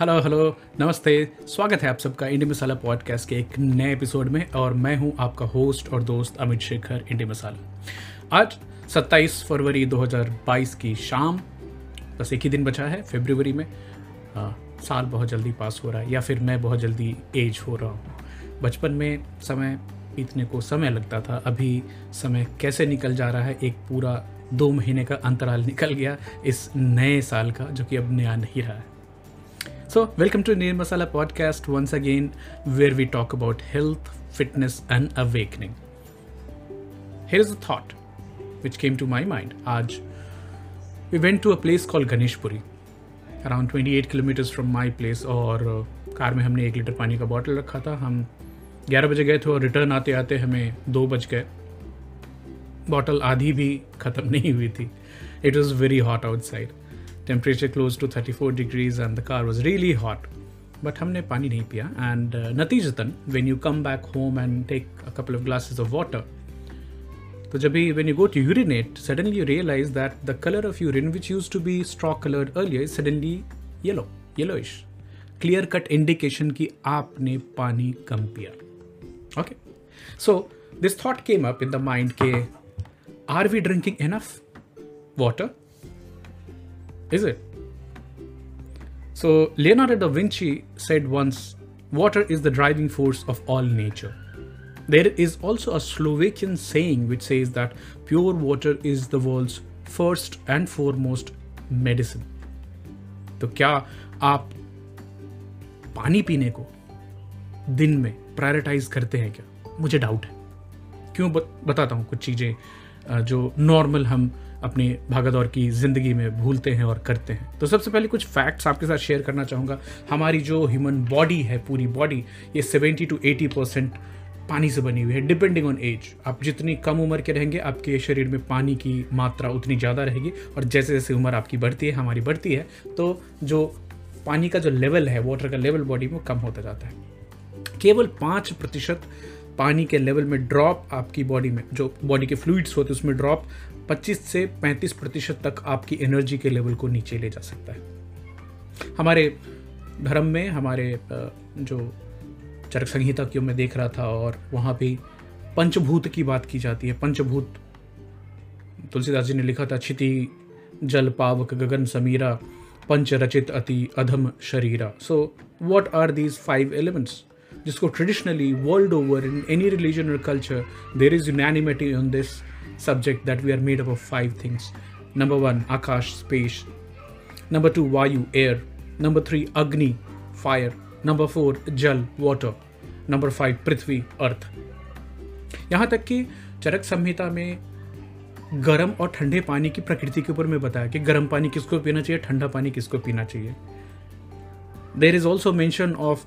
Hello hello नमस्ते। स्वागत है आप सबका इंडी मसाला पॉडकास्ट के एक नए एपिसोड में और मैं हूँ आपका होस्ट और दोस्त अमित शेखर इंडी मसाला। आज 27 फरवरी 2022 की शाम बस एक ही दिन बचा है फरवरी में। आ, साल बहुत जल्दी पास हो रहा है या फिर मैं बहुत जल्दी एज हो रहा हूँ। बचपन में समय बीतने को समय लगता था अभी समय कैसे निकल जा रहा है एक पूरा दो महीने का अंतराल निकल गया इस नए साल का जो कि अब नया नहीं रहा है। So, welcome to Neer Masala podcast once again, where we talk about health, fitness, and awakening. Here is a thought which came to my mind. Aj, we went to a place called Ganeshpuri, around 28 kilometers from my place, और car में हमने एक litre पानी का bottle रखा था हम 11 बजे गए थे और रिटर्न आते आते हमें दो बज गए बॉटल आधी भी ख़त्म नहीं हुई थी it was very hot outside temperature close to thirty four degrees and the car was really hot but हमने पानी नहीं पिया. एंड नतीजतन when you come back home and take a couple of glasses of water तो जब भी when you go to urinate suddenly you realise that the colour of urine which use to be straw colour earlier is suddenly yellow yellowish clear cut indication की आपने पानी कम पिया. Okay so this thought came up in the mind के are we drinking enough water is it? So, Leonardo da Vinci said once water is the driving force of all nature. There is also a Slovakian saying which says that pure water is the world's first and foremost medicine. तो क्या आप पानी पीने को दिन में prioritise करते हैं क्या मुझे डाउट है क्यों बताता हूँ कुछ चीज़ें जो नॉर्मल हम अपनी भागदौड़ की ज़िंदगी में भूलते हैं और करते हैं। तो सबसे पहले कुछ फैक्ट्स आपके साथ शेयर करना चाहूँगा। हमारी जो ह्यूमन बॉडी है, पूरी बॉडी ये सेवेंटी टू एटी परसेंट पानी से बनी हुई है डिपेंडिंग ऑन एज आप जितनी कम उम्र के रहेंगे, आपके शरीर में पानी की मात्रा उतनी ज़्यादा रहेगी और जैसे जैसे उम्र आपकी बढ़ती है, हमारी बढ़ती है तो जो पानी का जो लेवल है वाटर का लेवल बॉडी में कम होता जाता है। केवल पाँच प्रतिशत पानी के लेवल में ड्रॉप आपकी बॉडी में, जो बॉडी के फ्लूइड्स होते हैं, उसमें ड्रॉप 25 से 35 प्रतिशत तक आपकी एनर्जी के लेवल को नीचे ले जा सकता है। हमारे धर्म में, हमारे जो चरक संहिता की मैं देख रहा था और वहाँ भी पंचभूत की बात की जाती है, पंचभूत। तुलसीदास जी ने लिखा था क्षिति जल, पावक, गगन, समीरा, पंच रचित अति, अधम, शरीरा। So what are these five elements जिसको traditionally world over in any religion और culture there is unanimity on this subject that we are made up of five things. Number one, Akash, space. Number two, Vayu, air. Number three, Agni, fire. Number four, Jal, water. Number five Prithvi earth यहाँ तक कि चरक संहिता में गर्म और ठंडे पानी की प्रकृति के ऊपर में बताया कि गर्म पानी किसको पीना चाहिए ठंडा पानी किसको पीना चाहिए there is also mention of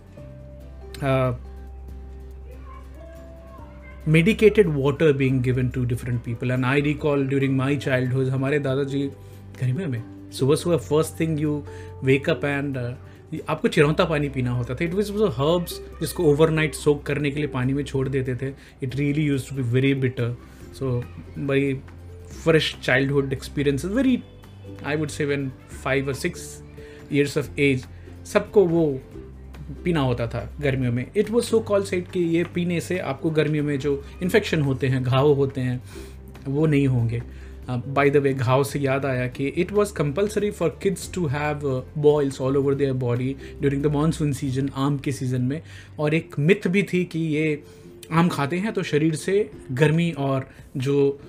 medicated water being given to different people. And i recall during my childhood, हमारे दादाजी गर्मियों में, सुबह सुबह first thing you wake up and आपको चिरौता पानी पीना होता था। इट वॉज़ हर्ब्स जिसको ओवरनाइट सोक करने के लिए पानी में छोड़ देते थे। It really use to be very bitter so very fresh childhood experience very I would say when five और सिक्स ईयर्स ऑफ़ एज सबको वो पीना होता था गर्मियों में। It was so call set कि ये पीने से आपको गर्मियों में जो इन्फेक्शन होते हैं, घाव होते हैं, वो नहीं होंगे। बाय द वे घाव से याद आया कि it was compulsory for kids to have boils all over their body during the monsoon season आम के सीज़न में। और एक मिथ भी थी कि ये आम खाते हैं तो शरीर से गर्मी और जो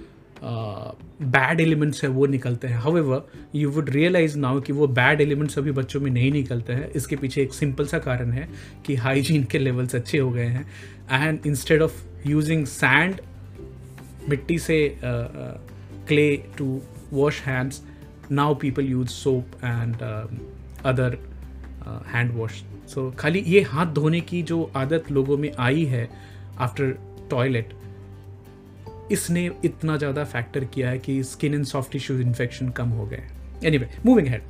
बैड एलिमेंट्स है, वो निकलते हैं. How you would realise now कि वो बैड एलिमेंट्स अभी बच्चों में नहीं निकलते हैं. इसके पीछे एक सिंपल सा कारण है कि हाइजीन के लेवल्स अच्छे हो गए हैं. And instead of using sand मिट्टी से clay to wash hands now people use soap and other hand wash so खाली ये हाथ धोने की जो आदत लोगों में आई है आफ्टर टॉयलेट इसने इतना ज़्यादा फैक्टर किया है कि skin and soft tissues infection कम हो गए। Anyway moving ahead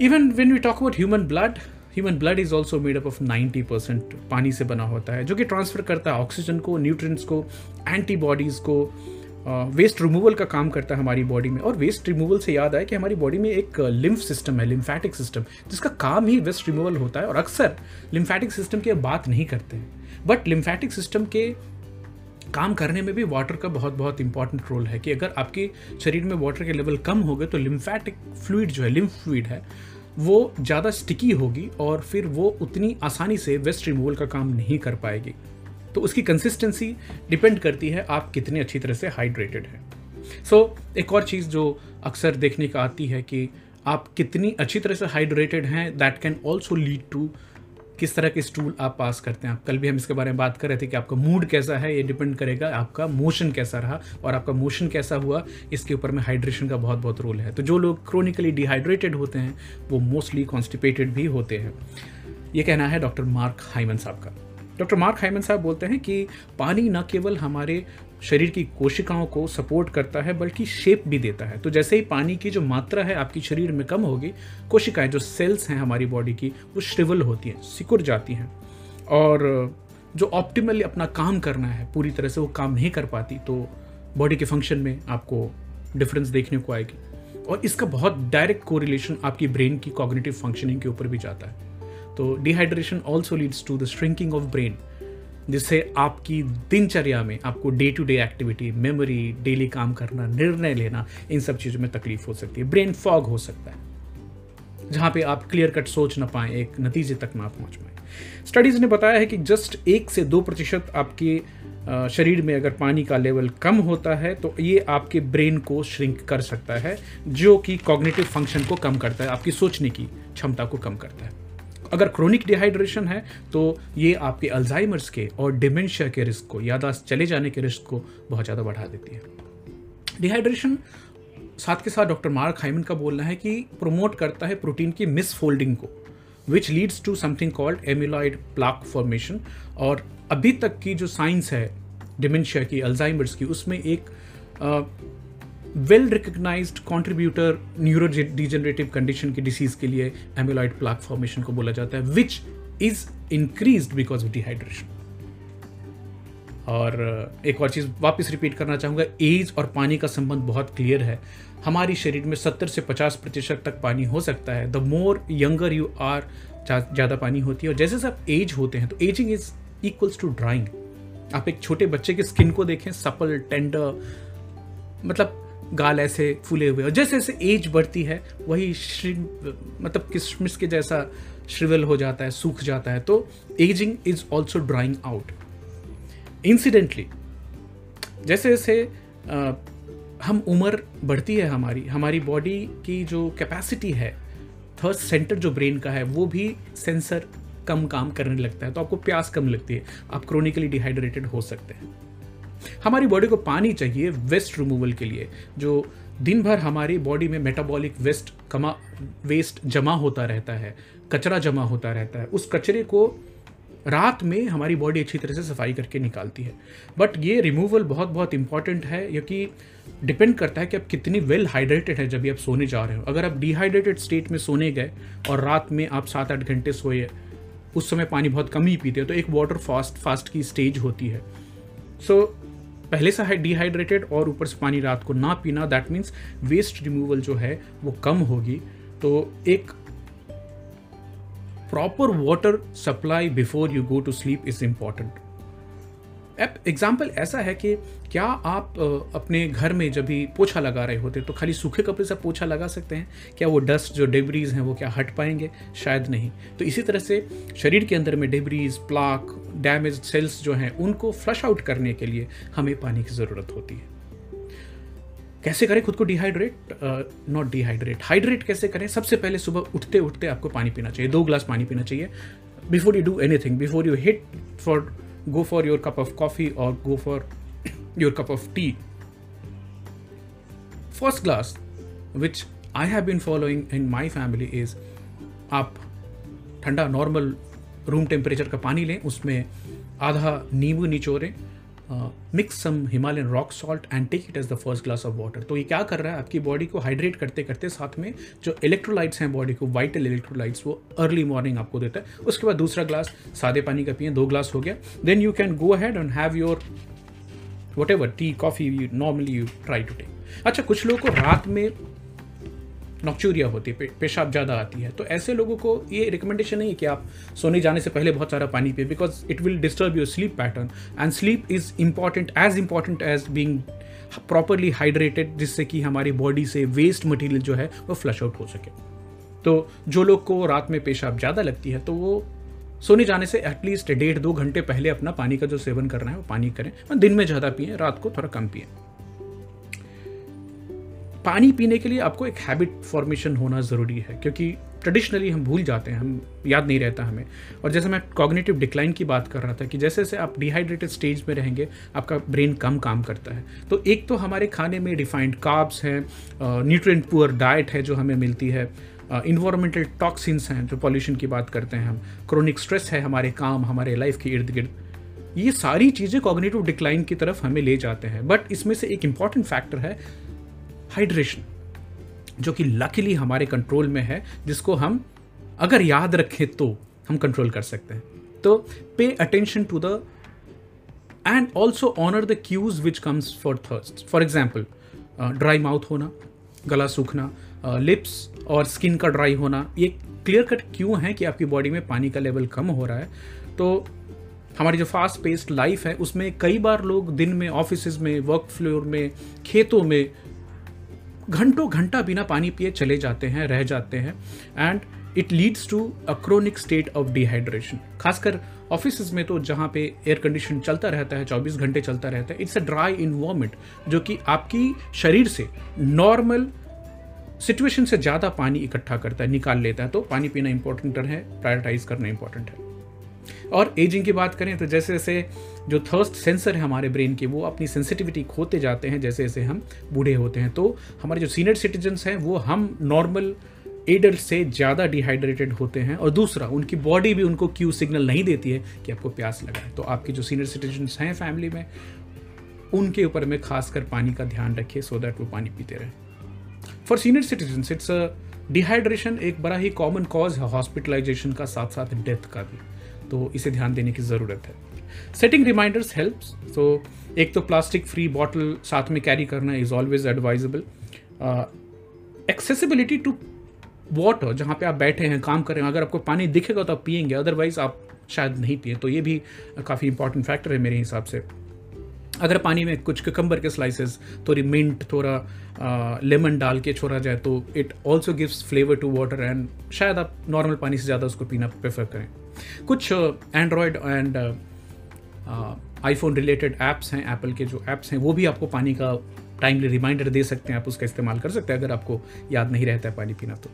even when we talk about human blood human blood is also made up of ninety percent पानी से बना होता है जो कि ट्रांसफ़र करता है ऑक्सीजन को न्यूट्रिएंट्स को एंटीबॉडीज़ को वेस्ट uh, रिमूवल का काम करता है हमारी बॉडी में। और वेस्ट रिमूवल से याद आया कि हमारी बॉडी में एक लिम्फ सिस्टम है लिम्फेटिक सिस्टम जिसका काम ही वेस्ट रिमूवल होता है। और अक्सर लिम्फेटिक सिस्टम की बात नहीं करते। हैं बट लिम्फेटिक सिस्टम के काम करने में भी वाटर का बहुत बहुत इंपॉर्टेंट रोल है कि अगर आपके शरीर में वाटर के लेवल कम हो गए तो लिम्फैटिक फ्लूड जो है लिम्फ फ्लूड है वो ज़्यादा स्टिकी होगी और फिर वो उतनी आसानी से वेस्ट रिमूवल का काम नहीं कर पाएगी। तो उसकी कंसिस्टेंसी डिपेंड करती है आप कितने अच्छी तरह से हाइड्रेटेड हैं। सो so, एक और चीज़ जो अक्सर देखने का आती है कि आप कितनी अच्छी तरह से हाइड्रेटेड हैं that can also lead to किस तरह के स्टूल आप पास करते हैं? कल भी हम इसके बारे में बात कर रहे थे कि आपका मूड कैसा है, ये डिपेंड करेगा आपका मोशन कैसा रहा और आपका मोशन कैसा हुआ, इसके ऊपर में हाइड्रेशन का बहुत बहुत रोल है। तो जो लोग क्रोनिकली डिहाइड्रेटेड होते हैं, वो मोस्टली कॉन्स्टिपेटेड भी होते हैं। ये कहना है डॉक्टर मार्क हाइमन साहब का। डॉक्टर मार्क हाइमन साहब बोलते हैं कि पानी न केवल हमारे शरीर की कोशिकाओं को सपोर्ट करता है, बल्कि शेप भी देता है। तो जैसे ही पानी की जो मात्रा है आपकी शरीर में कम होगी, कोशिकाएँ, जो सेल्स हैं हमारी बॉडी की, वो श्रिवल होती हैं, सिकुड़ जाती हैं। और जो ऑप्टिमली अपना काम करना है, पूरी तरह से वो काम नहीं कर पाती तो बॉडी के फ़ंक्शन में आपको डिफरेंस देखने को आएगी। और इसका बहुत डायरेक्ट कोरिलेशन आपकी ब्रेन की कॉग्निटिव फंक्शनिंग के ऊपर भी जाता है। तो dehydration also leads to the shrinking of brain जिससे आपकी दिनचर्या में आपको day to day activity memory daily काम करना, निर्णय लेना, इन सब चीज़ों में तकलीफ़ हो सकती है। ब्रेन फॉग हो सकता है, जहाँ पे आप क्लियर कट सोच ना पाए, एक नतीजे तक ना पहुँच पाए। स्टडीज़ ने बताया है कि जस्ट एक से दो प्रतिशत आपके शरीर में अगर पानी का लेवल कम होता है तो ये आपके ब्रेन को श्रिंक कर सकता है, जो कि कॉग्निटिव फ़ंक्शन को कम करता है, आपकी सोचने की क्षमता को कम करता है। अगर क्रोनिक डिहाइड्रेशन है तो ये आपके अल्जाइमर्स के और डिमेंशिया के रिस्क को यादाश्त चले जाने के रिस्क को बहुत ज़्यादा बढ़ा देती है। डिहाइड्रेशन साथ के साथ डॉक्टर मार्क हाइमन का बोलना है कि प्रोमोट करता है प्रोटीन की मिस फोल्डिंग को which leads to something called amyloid plaque formation और अभी तक की जो साइंस है डिमेंशिया की अल्जाइमर्स की, उसमें एक well recognised contributor neurodegenerative condition की डिसीज के लिए एमिलॉइड प्लाक फॉर्मेशन को बोला जाता है which is increase because of dehydration और एक और चीज़ वापस रिपीट करना चाहूँगा एज और पानी का संबंध बहुत क्लियर है। हमारी शरीर में 70 से 50 प्रतिशत तक पानी हो सकता है। The more younger you are ज़्यादा पानी होती है। और जैसे आप एज होते हैं तो ageing is equals to drying आप एक छोटे बच्चे के स्किन को देखें सपल टेंडर मतलब गाल ऐसे फूले हुए और जैसे जैसे एज बढ़ती है वही मतलब किशमिश के जैसा श्रिवल हो जाता है सूख जाता है। तो ageing is also drying out incidentally जैसे जैसे आ, हम उम्र बढ़ती है हमारी हमारी बॉडी की जो कैपेसिटी है थर्ड सेंटर जो ब्रेन का है वो भी सेंसर कम काम करने लगता है। तो आपको प्यास कम लगती है आप क्रोनिकली डिहाइड्रेटेड हो सकते हैं। हमारी बॉडी को पानी चाहिए वेस्ट रिमूवल के लिए जो दिन भर हमारी बॉडी में मेटाबॉलिक वेस्ट कमा वेस्ट जमा होता रहता है कचरा जमा होता रहता है उस कचरे को रात में हमारी बॉडी अच्छी तरह से सफ़ाई करके निकालती है। बट ये रिमूवल बहुत बहुत इंपॉर्टेंट है क्योंकि डिपेंड करता है कि आप कितनी वेल हाइड्रेटेड है जब भी आप सोने जा रहे हो। अगर आप डिहाइड्रेटेड स्टेट में सोने गए और रात में आप सात आठ घंटे सोए उस समय पानी बहुत कम ही पीते हो तो एक वाटर फास्ट फास्ट की स्टेज होती है। सो so, पहले से है डिहाइड्रेटेड और ऊपर से पानी रात को ना पीना दैट मीन्स वेस्ट रिमूवल जो है वो कम होगी। तो एक proper water supply before you go to sleep is example ऐसा है कि क्या आप अपने घर में जब भी पोछा लगा रहे होते तो खाली सूखे कपड़े से पोछा लगा सकते हैं? क्या वो डस्ट जो डेबरीज हैं, वो क्या हट पाएँगे? शायद नहीं। तो इसी तरह से शरीर के अंदर में डेबरीज प्लाक डैमेज सेल्स जो हैं, उनको फ्लश आउट करने के लिए हमें पानी की ज़रूरत होती है। कैसे करें खुद को डिहाइड्रेट नॉट डिहाइड्रेट हाइड्रेट कैसे करें? सबसे पहले सुबह उठते उठते आपको पानी पीना चाहिए। दो ग्लास पानी पीना चाहिए। Before you do anything before you hit for go for your cup of coffee और go for your cup of tea first class which I have been following in my family is आप ठंडा normal room temperature का पानी लें, उसमें आधा नींबू निचोरें mix some Himalayan rock salt and take it as the first glass of water तो ये क्या कर रहा है? आपकी बॉडी को हाइड्रेट करते करते साथ में जो इलेक्ट्रोलाइट्स हैं बॉडी को वाइटल इलेक्ट्रोलाइट्स वो अर्ली मॉर्निंग आपको देता है। उसके बाद दूसरा ग्लास सादे पानी का पिए, दो ग्लास हो गया। Then you can go ahead and have your whatever tea coffee normally you try to take अच्छा कुछ लोगों को रात में नॉक्चूरिया होती है पे, पेशाब ज़्यादा आती है। तो ऐसे लोगों को ये रिकमेंडेशन नहीं है कि आप सोने जाने से पहले बहुत सारा पानी पिए because it will disturb your sleep pattern and sleep is important as important as being properly hydrated जिससे कि हमारी बॉडी से वेस्ट मटेरियल जो है वो फ्लश आउट हो सके। तो जो लोग को रात में पेशाब ज़्यादा लगती है तो वो सोने जाने से एटलीस्ट डेढ़ दो घंटे पहले अपना पानी का जो सेवन करना है वो पानी करें। दिन में ज़्यादा पिए रात को थोड़ा कम पिए। पानी पीने के लिए आपको एक हैबिट फॉर्मेशन होना ज़रूरी है, क्योंकि ट्रेडिशनली हम भूल जाते हैं, हम याद नहीं रहता हमें। और जैसे मैं कॉग्नेटिव डिक्लाइन की बात कर रहा था कि जैसे जैसे आप डिहाइड्रेटेड स्टेज में रहेंगे, आपका ब्रेन कम काम करता है। तो एक तो हमारे खाने में रिफाइंड कार्ब्स हैं न्यूट्रिएंट पुअर डाइट है जो हमें मिलती है इन्वायरमेंटल टॉक्सिन्स हैं, जो पॉल्यूशन की बात करते हैं हम क्रोनिक स्ट्रेस है हमारे काम, हमारे लाइफ के इर्द गिर्द। ये सारी चीज़ें कॉग्नेटिव डिक्लाइन की तरफ़ हमें ले जाते हैं। बट इसमें से एक इंपॉर्टेंट फैक्टर है हाइड्रेशन जो कि लकीली हमारे कंट्रोल में है जिसको हम अगर याद रखें तो हम कंट्रोल कर सकते हैं। तो pay attention to the and also honour the cues which comes for thirst for example dry mouth होना गला सूखना लिप्स uh, और स्किन का ड्राई होना ये क्लियर कट क्यों है कि आपकी बॉडी में पानी का लेवल कम हो रहा है? तो हमारी जो फास्ट पेस्ड लाइफ है उसमें कई बार लोग दिन में ऑफ़िस में वर्क फ्लोर में खेतों में घंटों घंटा बिना पानी पिए चले जाते हैं, रह जाते हैं and it leads to a chronic state of dehydration खासकर ऑफ़िस में तो जहाँ पे एयर कंडीशन चलता रहता है 24 घंटे चलता रहता है इट्स अ ड्राई इन्वायरमेंट जो कि आपकी शरीर से नॉर्मल सिचुएशन से ज़्यादा पानी इकट्ठा करता है, निकाल लेता है तो पानी पीना इंपॉर्टेंट है प्रायोरिटाइज करना इंपॉर्टेंट है। और एजिंग की बात करें तो जैसे जैसे जो थर्स्ट सेंसर है हमारे ब्रेन के, वो अपनी सेंसिटिविटी खोते जाते हैं, जैसे जैसे हम बूढ़े होते हैं। तो हमारे जो सीनियर सिटीजन्स हैं, वो हम नॉर्मल एडल्ट से ज़्यादा डिहाइड्रेटेड होते हैं और दूसरा, उनकी बॉडी भी उनको क्यू सिग्नल नहीं देती है कि आपको प्यास लगा तो आपके जो सीनियर सिटीजन्स हैं फैमिली में, उनके ऊपर में खासकर पानी का ध्यान रखिए सो दैट वो पानी पीते रहें। For senior citizens it's dehydration एक बड़ा ही कॉमन कॉज है हॉस्पिटलाइजेशन का साथ साथ डेथ का भी। तो इसे ध्यान देने की ज़रूरत है। सेटिंग रिमाइंडर्स हेल्प्स तो एक तो प्लास्टिक फ्री बॉटल साथ में कैरी करना is always advisable accessibility to water जहाँ पे आप बैठे हैं, काम कर रहे हैं, अगर आपको पानी दिखेगा तो आप पियेंगे अदरवाइज़ आप शायद नहीं पिए तो ये भी काफ़ी इंपॉर्टेंट फैक्टर है मेरे हिसाब से। अगर पानी में कुछ ककम्बर के स्लाइसेस थोड़ी मिंट थोड़ा लेमन डाल के छोड़ा जाए तो it also gives flavour to water and शायद आप नॉर्मल पानी से ज़्यादा उसको पीना प्रेफर करें। कुछ Android and iPhone related apps हैं एप्पल के जो ऐप्स हैं, वो भी आपको पानी का टाइमली रिमाइंडर दे सकते हैं, आप उसका इस्तेमाल कर सकते हैं, अगर आपको याद नहीं रहता है पानी पीना तो।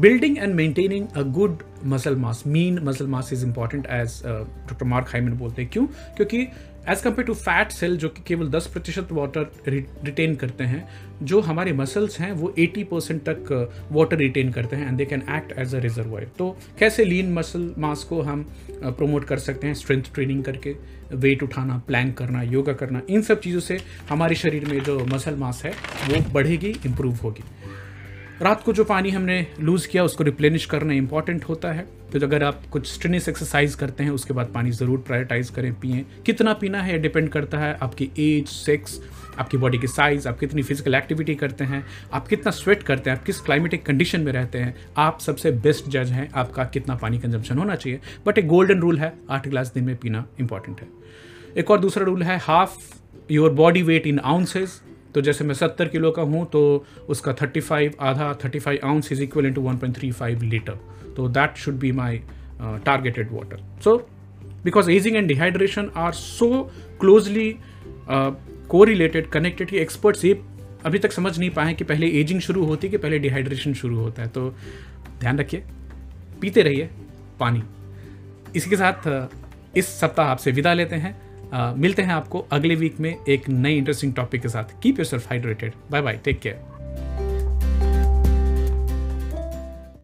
Building and maintaining a good muscle mass mean muscle mass is important as doctor Mark Hyman बोलते हैं। क्यों? क्योंकि as compare to fat cell जो कि केवल 10 प्रतिशत वाटर रिटेन करते हैं जो हमारे मसल्स हैं वो 80 परसेंट तक वाटर uh, रिटेन करते हैं and they can act as a reservoir तो कैसे लीन मसल मास को हम प्रमोट uh, कर सकते हैं? स्ट्रेंथ ट्रेनिंग करके वेट उठाना प्लैंक करना योगा करना इन सब चीज़ों से हमारे शरीर में जो मसल मास है वो बढ़ेगी इम्प्रूव होगी। रात को जो पानी हमने लूज़ किया, उसको रिप्लेनिश करना इंपॉर्टेंट होता है। तो अगर आप कुछ स्ट्रेनिस एक्सरसाइज करते हैं, उसके बाद पानी ज़रूर प्रायोरिटाइज करें, पिए। कितना पीना है डिपेंड करता है आपकी एज सेक्स आपकी बॉडी की साइज़ आप कितनी फ़िज़िकल एक्टिविटी करते हैं, आप कितना स्वेट करते हैं, आप किस क्लाइमेटिक कंडीशन में रहते हैं। आप सबसे बेस्ट जज हैं, आपका कितना पानी कंजम्पशन होना चाहिए। बट एक गोल्डन रूल है, आठ ग्लास दिन में पीना इंपॉर्टेंट है। एक और दूसरा रूल है half your body weight in ounces तो जैसे मैं सत्तर किलो का हूँ तो उसका थर्टी फाइव आधा thirty five ounce is equal to one point three five litre तो that should be my targeted water so because ageing and dehydration are so closely को रिलेटेड कनेक्टेड कि एक्सपर्ट्स ये अभी तक समझ नहीं पाए कि पहले एजिंग शुरू होती कि पहले डिहाइड्रेशन शुरू होता है। तो ध्यान रखिए पीते रहिए पानी। इसी के साथ uh, इस सप्ताह आपसे विदा लेते हैं। मिलते हैं आपको अगले वीक में एक नई इंटरेस्टिंग टॉपिक के साथ. Keep yourself hydrated bye bye take care